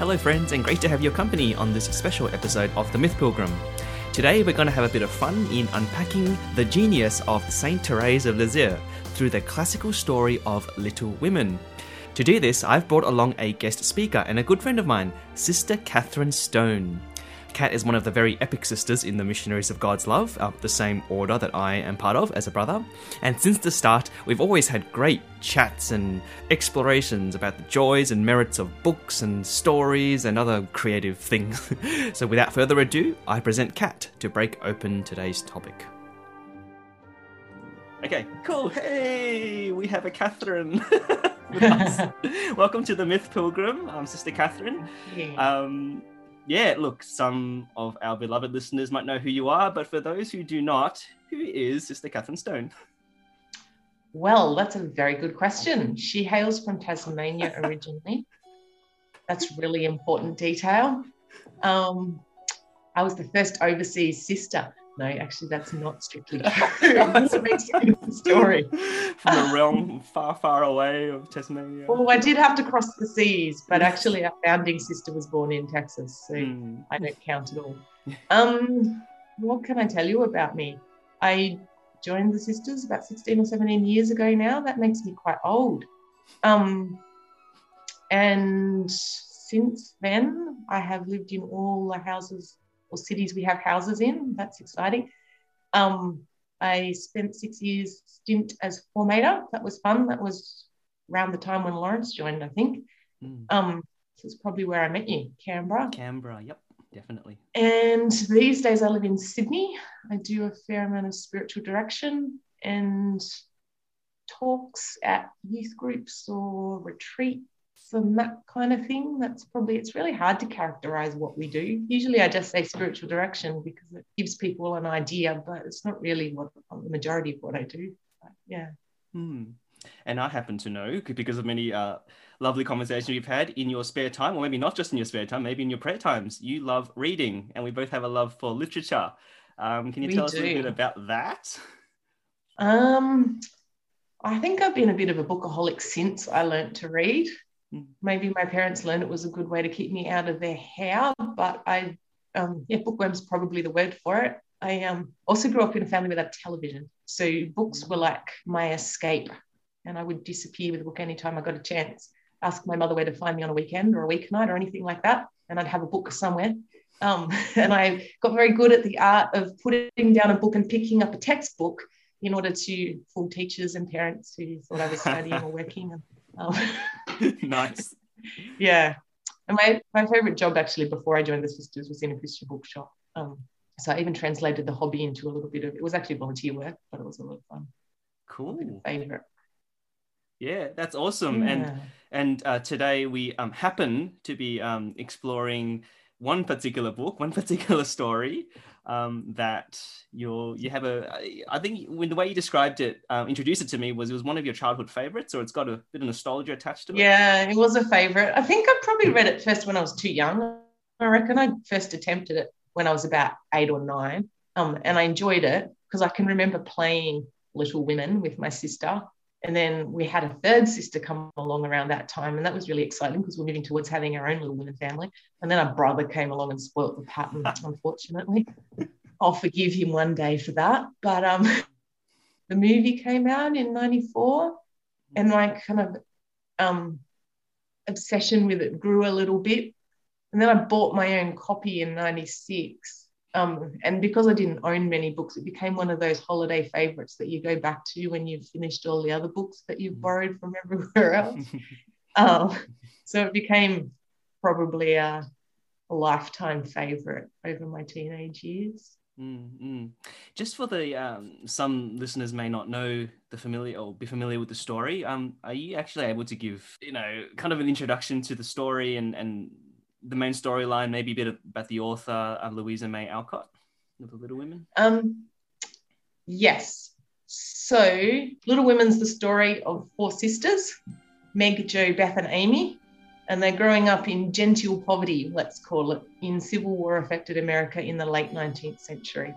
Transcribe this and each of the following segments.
Hello, friends, and great to have your company on this special episode of The Myth Pilgrim. Today, we're going to have a bit of fun in unpacking the genius of Saint Therese of Lisieux through the classical story of Little Women. To do this, I've brought along a guest speaker and a good friend of mine, Sister Katherine Stone. Kat is one of the very epic sisters in the Missionaries of God's Love, uh, the same order that I am part of as a brother. And since the start, we've always had great chats and explorations about the joys and merits of books and stories and other creative things. so without further ado, I present Kat to break open today's topic. Okay, cool. Hey, we have a Katherine. Welcome to the Myth Pilgrim. I'm Sister Katherine. Um, yeah, look, some of our beloved listeners might know who you are, but for those who do not, who is Sister Katherine Stone? Well, that's a very good question. She hails from Tasmania originally. that's really important detail. Um, I was the first overseas sister. No, actually, that's not strictly true. that's a big story. From a realm far, far away of Tasmania. Well, I did have to cross the seas, but actually, our founding sister was born in Texas, so mm. I don't count at all. Um, what can I tell you about me? I joined the sisters about 16 or 17 years ago now. That makes me quite old. Um, and since then, I have lived in all the houses or cities we have houses in. That's exciting. Um, I spent six years stint as formator. That was fun. That was around the time when Lawrence joined, I think. Mm. Um, so it's probably where I met you, Canberra. Canberra, yep, definitely. And these days I live in Sydney. I do a fair amount of spiritual direction and talks at youth groups or retreats and that kind of thing. That's probably, it's really hard to characterize what we do. Usually I just say spiritual direction because it gives people an idea, but it's not really what the majority of what I do. But yeah. Hmm. And I happen to know because of many uh, lovely conversations we've had in your spare time, or maybe not just in your spare time, maybe in your prayer times, you love reading, and we both have a love for literature. Um, can you we tell us a little bit about that? Um, I think I've been a bit of a bookaholic since I learned to read. Mm. maybe my parents learned it was a good way to keep me out of their hair, but I, um, yeah, bookworm's probably the word for it. I um, also grew up in a family without television. So books were like my escape. And I would disappear with a book anytime I got a chance. Ask my mother where to find me on a weekend or a weeknight or anything like that. And I'd have a book somewhere. Um, and I got very good at the art of putting down a book and picking up a textbook in order to fool teachers and parents who thought I was studying or working. And um, nice. Yeah. And my, my favorite job actually before I joined the sisters was in a Christian bookshop. Um, so I even translated the hobby into a little bit of it was actually volunteer work, but it was a lot of fun. Cool. Favorite. Yeah, that's awesome. Yeah. And and uh, today we um, happen to be um, exploring one particular book, one particular story um, that you you have a. I think when the way you described it, um, introduced it to me was it was one of your childhood favorites, or it's got a bit of nostalgia attached to it. Yeah, it was a favorite. I think I probably read it first when I was too young. I reckon I first attempted it when I was about eight or nine, um, and I enjoyed it because I can remember playing Little Women with my sister and then we had a third sister come along around that time, and that was really exciting because we're moving towards having our own little women family. And then our brother came along and spoilt the pattern, unfortunately. I'll forgive him one day for that. But um, the movie came out in '94, and my kind of um, obsession with it grew a little bit. And then I bought my own copy in '96 um, and because I didn't own many books, it became one of those holiday favorites that you go back to when you've finished all the other books that you've mm. borrowed from everywhere else. um, so it became probably a, a, lifetime favorite over my teenage years. Mm-hmm. Just for the um, some listeners may not know the familiar or be familiar with the story. Um, are you actually able to give you know kind of an introduction to the story and and the main storyline, maybe a bit about the author of Louisa May Alcott of the Little Women? Um, yes. So Little Women's the story of four sisters, Meg, Jo, Beth, and Amy and they're growing up in genteel poverty, let's call it, in Civil War affected America in the late 19th century.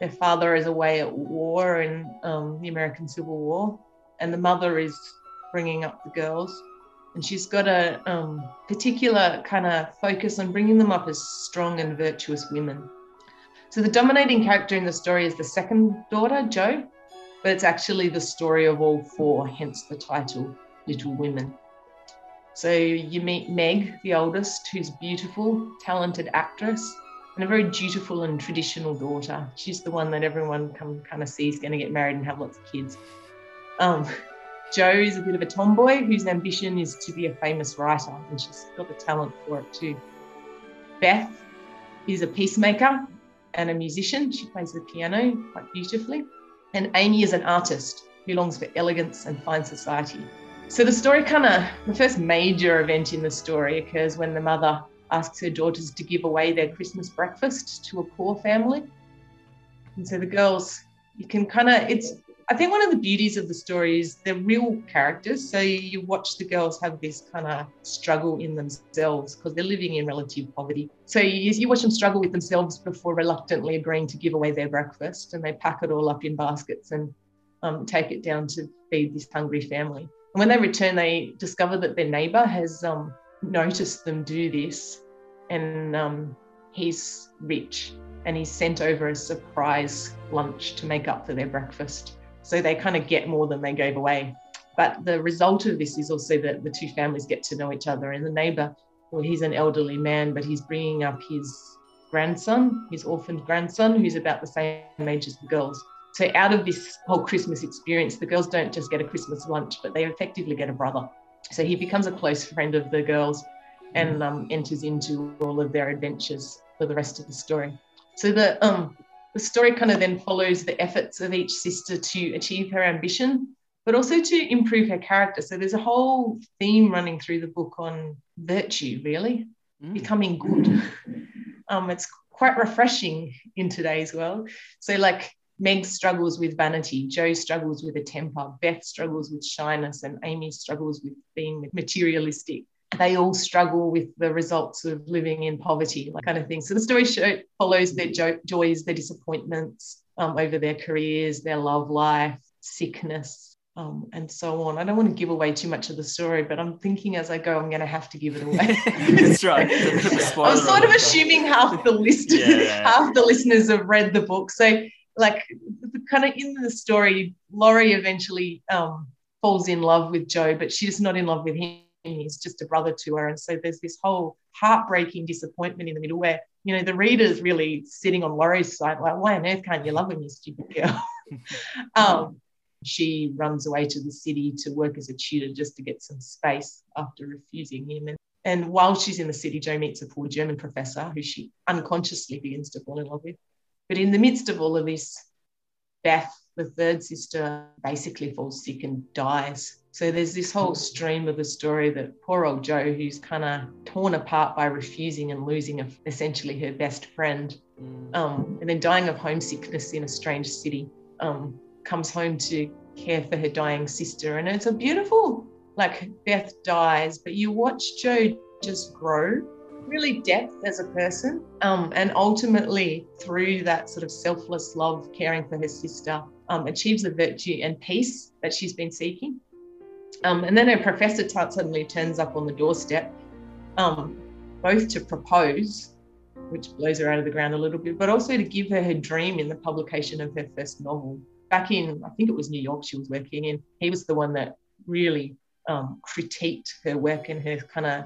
Their father is away at war in um, the American Civil War, and the mother is bringing up the girls. And she's got a um, particular kind of focus on bringing them up as strong and virtuous women. So the dominating character in the story is the second daughter, Jo, but it's actually the story of all four, hence the title, Little Women. So you meet Meg, the oldest, who's a beautiful, talented actress, and a very dutiful and traditional daughter. She's the one that everyone can kind of sees going to get married and have lots of kids. Um, Jo is a bit of a tomboy whose ambition is to be a famous writer, and she's got the talent for it too. Beth is a peacemaker and a musician. She plays the piano quite beautifully. And Amy is an artist who longs for elegance and fine society. So the story kind of, the first major event in the story occurs when the mother asks her daughters to give away their Christmas breakfast to a poor family. And so the girls, you can kind of, it's, I think one of the beauties of the story is they're real characters. So you watch the girls have this kind of struggle in themselves because they're living in relative poverty. So you, you watch them struggle with themselves before reluctantly agreeing to give away their breakfast. And they pack it all up in baskets and um, take it down to feed this hungry family. And when they return, they discover that their neighbor has um, noticed them do this and um, he's rich and he's sent over a surprise lunch to make up for their breakfast. So they kind of get more than they gave away. But the result of this is also that the two families get to know each other. And the neighbor, well, he's an elderly man, but he's bringing up his grandson, his orphaned grandson, who's about the same age as the girls. So out of this whole Christmas experience, the girls don't just get a Christmas lunch, but they effectively get a brother. So he becomes a close friend of the girls and um, enters into all of their adventures for the rest of the story. So the um, the story kind of then follows the efforts of each sister to achieve her ambition, but also to improve her character. So there's a whole theme running through the book on virtue, really, mm. becoming good. Um, it's quite refreshing in today's world. So like Meg struggles with vanity, Jo struggles with a temper, Beth struggles with shyness, and Amy struggles with being materialistic. They all struggle with the results of living in poverty, like kind of thing. So the story show follows their jo- joys, their disappointments um, over their careers, their love life, sickness, um, and so on. I don't want to give away too much of the story, but I'm thinking as I go, I'm going to have to give it away. That's right. I'm sort of assuming half the list, yeah. half the listeners have read the book, so like kind of in the story, Laurie eventually um, falls in love with Jo, but she's not in love with him. He's just a brother to her. And so there's this whole heartbreaking disappointment in the middle where, you know, the reader's really sitting on Laurie's side, like, why on earth can't you love him, you stupid girl? um, she runs away to the city to work as a tutor just to get some space after refusing him. And, and while she's in the city, Jo meets a poor German professor who she unconsciously begins to fall in love with. But in the midst of all of this, Beth, the third sister, basically falls sick and dies. So there's this whole stream of the story that poor old Jo, who's kind of torn apart by refusing and losing a, essentially her best friend, mm. um, and then dying of homesickness in a strange city, um, comes home to care for her dying sister. And it's a beautiful, like Beth dies, but you watch Jo just grow really depth as a person. Um, and ultimately, through that sort of selfless love, caring for her sister, um, achieves the virtue and peace that she's been seeking. Um, and then her professor suddenly turns up on the doorstep, um, both to propose, which blows her out of the ground a little bit, but also to give her her dream in the publication of her first novel. Back in, I think it was New York she was working in, he was the one that really um, critiqued her work and her kind of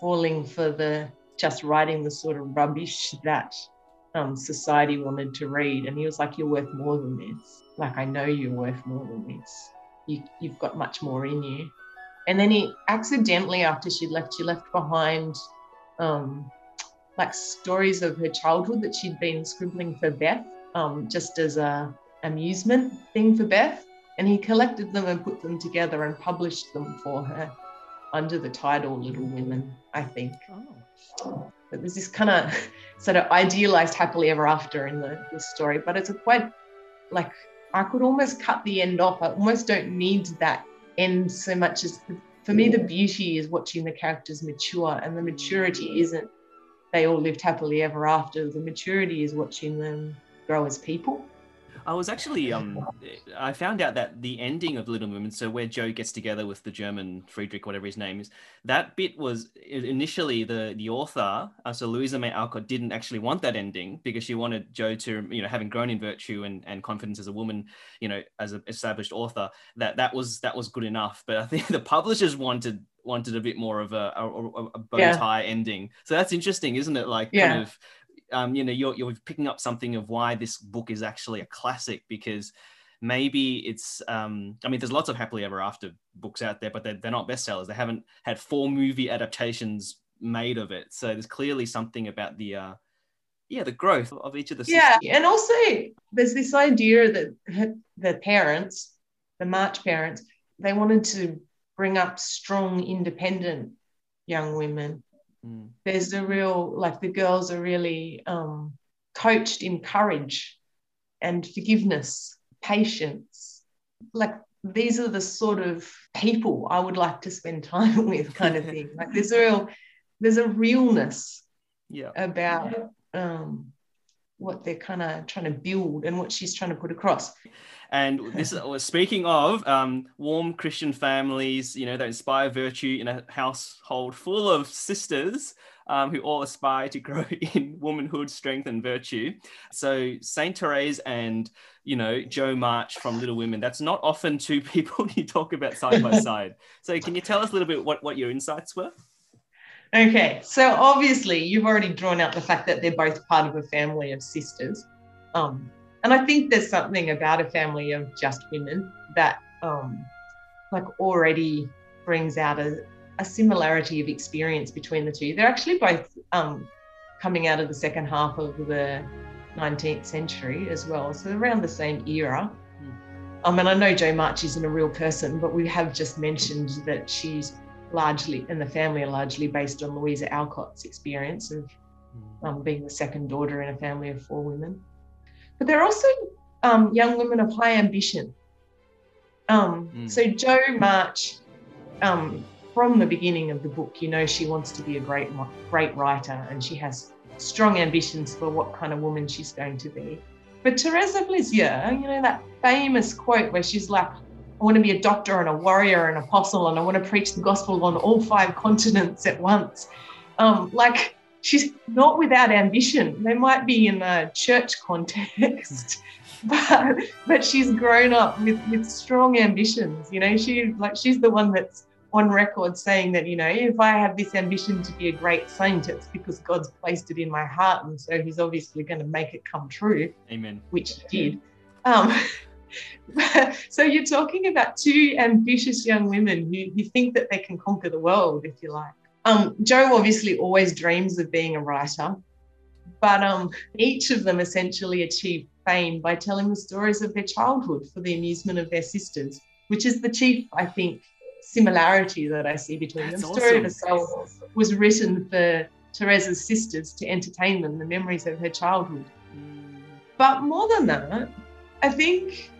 falling for the just writing the sort of rubbish that um, society wanted to read. And he was like, You're worth more than this. Like, I know you're worth more than this. You, you've got much more in you. And then he accidentally, after she left, she left behind um, like stories of her childhood that she'd been scribbling for Beth, um, just as a amusement thing for Beth. And he collected them and put them together and published them for her under the title Little Women, I think. Oh. But there's this kind of sort of idealized happily ever after in the, the story, but it's a quite like I could almost cut the end off. I almost don't need that end so much as for me, the beauty is watching the characters mature, and the maturity isn't they all lived happily ever after. The maturity is watching them grow as people. I was actually um I found out that the ending of Little Women, so where Jo gets together with the German Friedrich, whatever his name is, that bit was initially the the author, uh, so Louisa May Alcott didn't actually want that ending because she wanted Jo to, you know, having grown in virtue and, and confidence as a woman, you know, as an established author, that that was that was good enough. But I think the publishers wanted wanted a bit more of a, a, a bow tie yeah. ending. So that's interesting, isn't it? Like yeah. kind of um, you know you're, you're picking up something of why this book is actually a classic because maybe it's um, i mean there's lots of happily ever after books out there but they're, they're not bestsellers they haven't had four movie adaptations made of it so there's clearly something about the uh, yeah the growth of each of the yeah systems. and also there's this idea that the parents the march parents they wanted to bring up strong independent young women Mm. There's a real, like the girls are really um, coached in courage and forgiveness, patience. Like these are the sort of people I would like to spend time with, kind of thing. like there's a real, there's a realness yeah. about um, what they're kind of trying to build and what she's trying to put across. And this was speaking of um, warm Christian families, you know, that inspire virtue in a household full of sisters um, who all aspire to grow in womanhood, strength, and virtue. So Saint Therese and you know Jo March from Little Women. That's not often two people you talk about side by side. So can you tell us a little bit what what your insights were? Okay, so obviously you've already drawn out the fact that they're both part of a family of sisters. Um, and I think there's something about a family of just women that um, like already brings out a, a similarity of experience between the two. They're actually both um, coming out of the second half of the 19th century as well, so around the same era. Mm. Um, and I know Jo March isn't a real person, but we have just mentioned that she's largely, and the family are largely based on Louisa Alcott's experience of hmm. um, being the second daughter in a family of four women. But they're also um, young women of high ambition. Um, mm. So Jo March, um, from the beginning of the book, you know she wants to be a great, great writer, and she has strong ambitions for what kind of woman she's going to be. But Therese of Lisieux, you know that famous quote where she's like, "I want to be a doctor and a warrior and an apostle, and I want to preach the gospel on all five continents at once." Um, like she's not without ambition. They might be in a church context, but but she's grown up with with strong ambitions. You know, she like she's the one that's on record saying that you know if I have this ambition to be a great saint, it's because God's placed it in my heart, and so He's obviously going to make it come true. Amen. Which He did. Um, so you're talking about two ambitious young women who, who think that they can conquer the world, if you like. Um, Jo obviously always dreams of being a writer, but um, each of them essentially achieved fame by telling the stories of their childhood for the amusement of their sisters, which is the chief, I think, similarity that I see between That's them. Story of a Soul was written for Teresa's sisters to entertain them, the memories of her childhood. Mm. But more than that, I think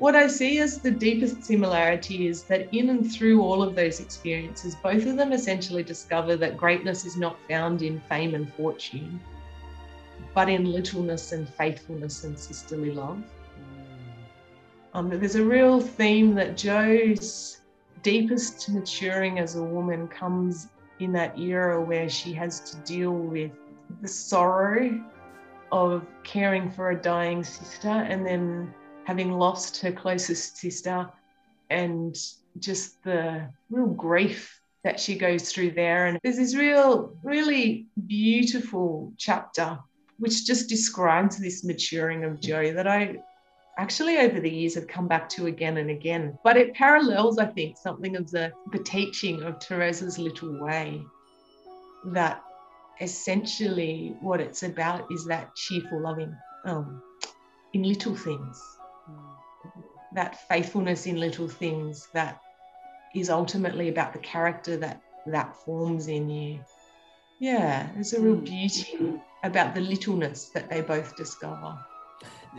what I see as the deepest similarity is that in and through all of those experiences, both of them essentially discover that greatness is not found in fame and fortune, but in littleness and faithfulness and sisterly love. Um, there's a real theme that Jo's deepest maturing as a woman comes in that era where she has to deal with the sorrow of caring for a dying sister and then having lost her closest sister and just the real grief that she goes through there. And there's this real, really beautiful chapter which just describes this maturing of Jo that I actually over the years have come back to again and again. But it parallels, I think, something of the, the teaching of Teresa's little way that essentially what it's about is that cheerful loving um, in little things, that faithfulness in little things that is ultimately about the character that that forms in you. Yeah, there's a real Hmm. beauty about the littleness that they both discover.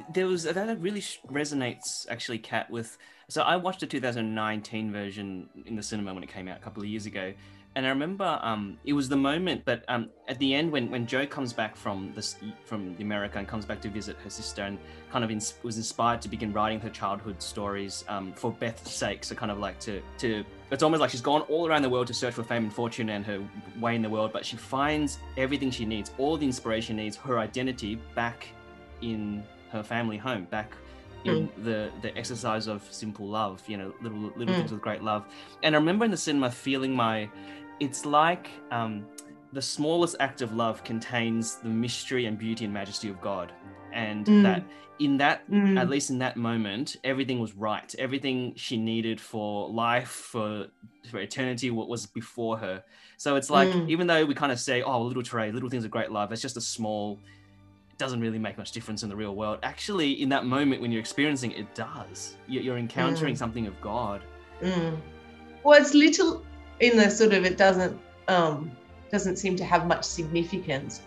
there was that really resonates actually Kat with so i watched the 2019 version in the cinema when it came out a couple of years ago and i remember um it was the moment but um at the end when when Jo comes back from this from the america and comes back to visit her sister and kind of ins- was inspired to begin writing her childhood stories um for beth's sake. So kind of like to to it's almost like she's gone all around the world to search for fame and fortune and her way in the world but she finds everything she needs all the inspiration needs her identity back in her family home back in the the exercise of simple love you know little little Mm. things with great love. And i remember in the cinema feeling my it's like um the smallest act of love contains the mystery and beauty and majesty of god and Mm. that in that Mm. at least in that moment everything was right everything she needed for life for for eternity what was before her so it's like Mm. even though we kind of say oh little Teray, little things of great love it's just a small it doesn't really make much difference in the real world actually in that moment when you're experiencing it, it does You- you're encountering Mm. something of god Mm. Well, it's little in the sort of it doesn't um, doesn't seem to have much significance.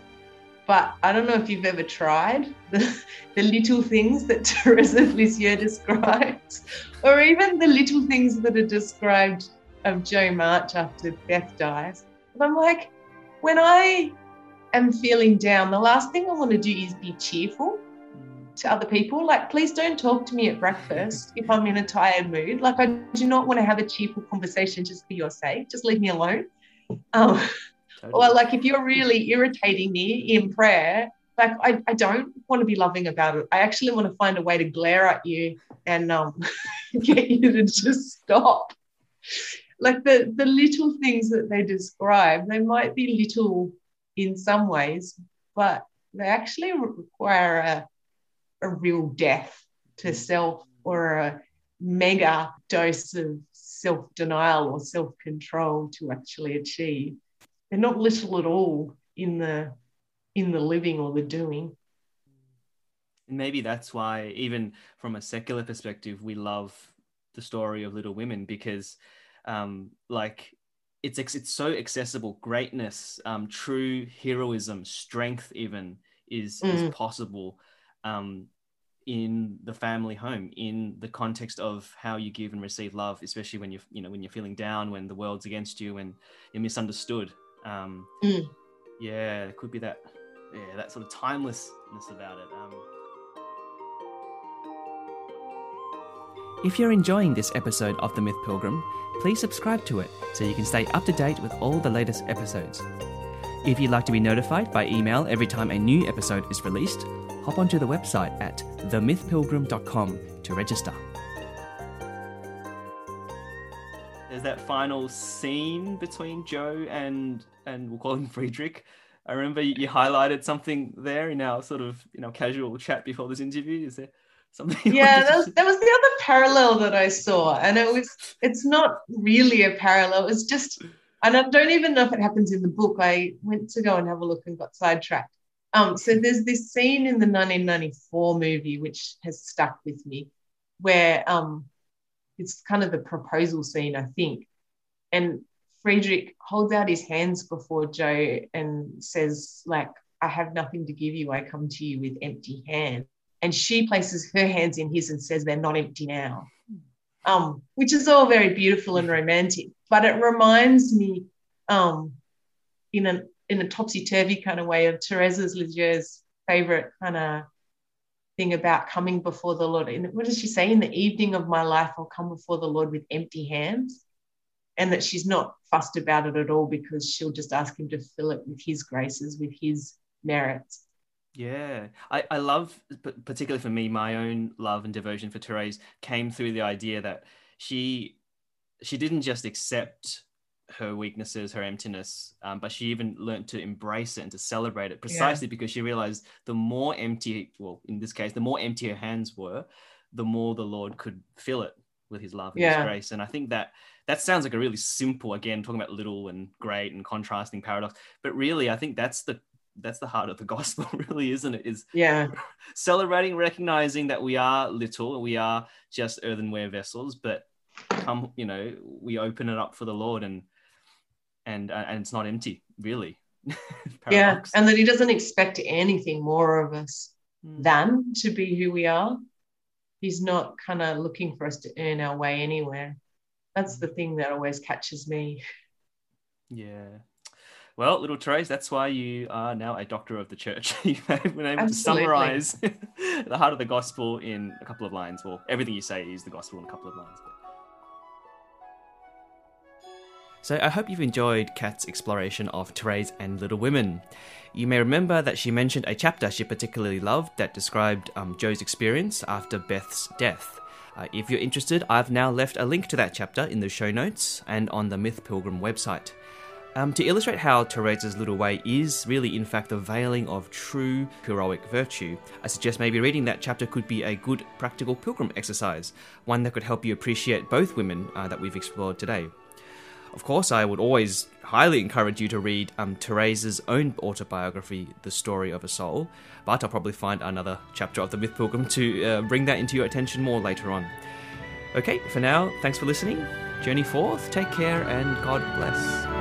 But I don't know if you've ever tried the, the little things that Teresa Lisieux describes, or even the little things that are described of Jo March after Beth dies. And I'm like, when I am feeling down, the last thing I want to do is be cheerful to other people. Like, please don't talk to me at breakfast if I'm in a tired mood. Like, I do not want to have a cheerful conversation just for your sake. Just leave me alone. Um, Totally. or like, if you're really irritating me in prayer, like, I, I don't want to be loving about it. I actually want to find a way to glare at you and um, get you to just stop. Like the the little things that they describe, they might be little in some ways, but they actually require a a real death to self or a mega dose of self denial or self control to actually achieve. They're not little at all in the in the living or the doing. And maybe that's why, even from a secular perspective, we love the story of Little Women because, um, like, it's ex- it's so accessible. Greatness, um, true heroism, strength, even is is Mm. possible, um, in the family home, in the context of how you give and receive love, especially when you're you know when you're feeling down, when the world's against you, and you're misunderstood. Um, Mm. Yeah, it could be that. Yeah, that sort of timelessness about it. Um, If you're enjoying this episode of The Myth Pilgrim, please subscribe to it so you can stay up to date with all the latest episodes. If you'd like to be notified by email every time a new episode is released, hop onto the website at themythpilgrim.com to register. there's that final scene between Jo and and we'll call him Friedrich. I remember you, you highlighted something there in our sort of you know casual chat before this interview. Is there something? Yeah, wanted that was, that was the other parallel that I saw. And it was, it's not really a parallel. It's just, and I don't even know if it happens in the book. I went to go and have a look and got sidetracked. Um, so there's this scene in the 1994 movie which has stuck with me, where um, it's kind of the proposal scene, I think. And Friedrich holds out his hands before Jo and says, like, I have nothing to give you. I come to you with empty hands. And she places her hands in his and says, they're not empty now. Um, which is all very beautiful and romantic. But it reminds me, um, in an in a topsy-turvy kind of way of Teresa's Lisieux's favorite kind of thing about coming before the Lord. And what does she say? In the evening of my life, I'll come before the Lord with empty hands. And that she's not fussed about it at all because she'll just ask him to fill it with his graces, with his merits. Yeah, I, I love, particularly for me, my own love and devotion for Therese came through the idea that she she didn't just accept her weaknesses, her emptiness, um, but she even learned to embrace it and to celebrate it precisely because she realized the more empty, well, in this case, the more empty her hands were, the more the Lord could fill it. with his love and Yeah. his grace. And I think that that sounds like a really simple, again, talking about little and great and contrasting paradox. But really, I think that's the that's the heart of the gospel, really, isn't it? Is Yeah. celebrating, recognizing that we are little, we are just earthenware vessels, but come, you know, we open it up for the Lord, and and uh, and it's not empty, really. Yeah. And that he doesn't expect anything more of us Mm. than to be who we are. He's not kind of looking for us to earn our way anywhere. That's the thing that always catches me. Yeah. Well, little Therese, that's why you are now a doctor of the church. You've been able to summarize the heart of the gospel in a couple of lines. Well, everything you say is the gospel in a couple of lines. So I hope you've enjoyed Kat's exploration of Therese and Little Women. You may remember that she mentioned a chapter she particularly loved that described um, Jo's experience after Beth's death. Uh, if you're interested, I've now left a link to that chapter in the show notes and on the Myth Pilgrim website. Um, to illustrate how Therese's little way is really, in fact, the veiling of true heroic virtue, I suggest maybe reading that chapter could be a good practical pilgrim exercise, one that could help you appreciate both women uh, that we've explored today. Of course, I would always highly encourage you to read um, Therese's own autobiography, The Story of a Soul, but I'll probably find another chapter of The Myth Pilgrim to uh, bring that into your attention more later on. Okay, for now, thanks for listening. Journey forth, take care, and God bless.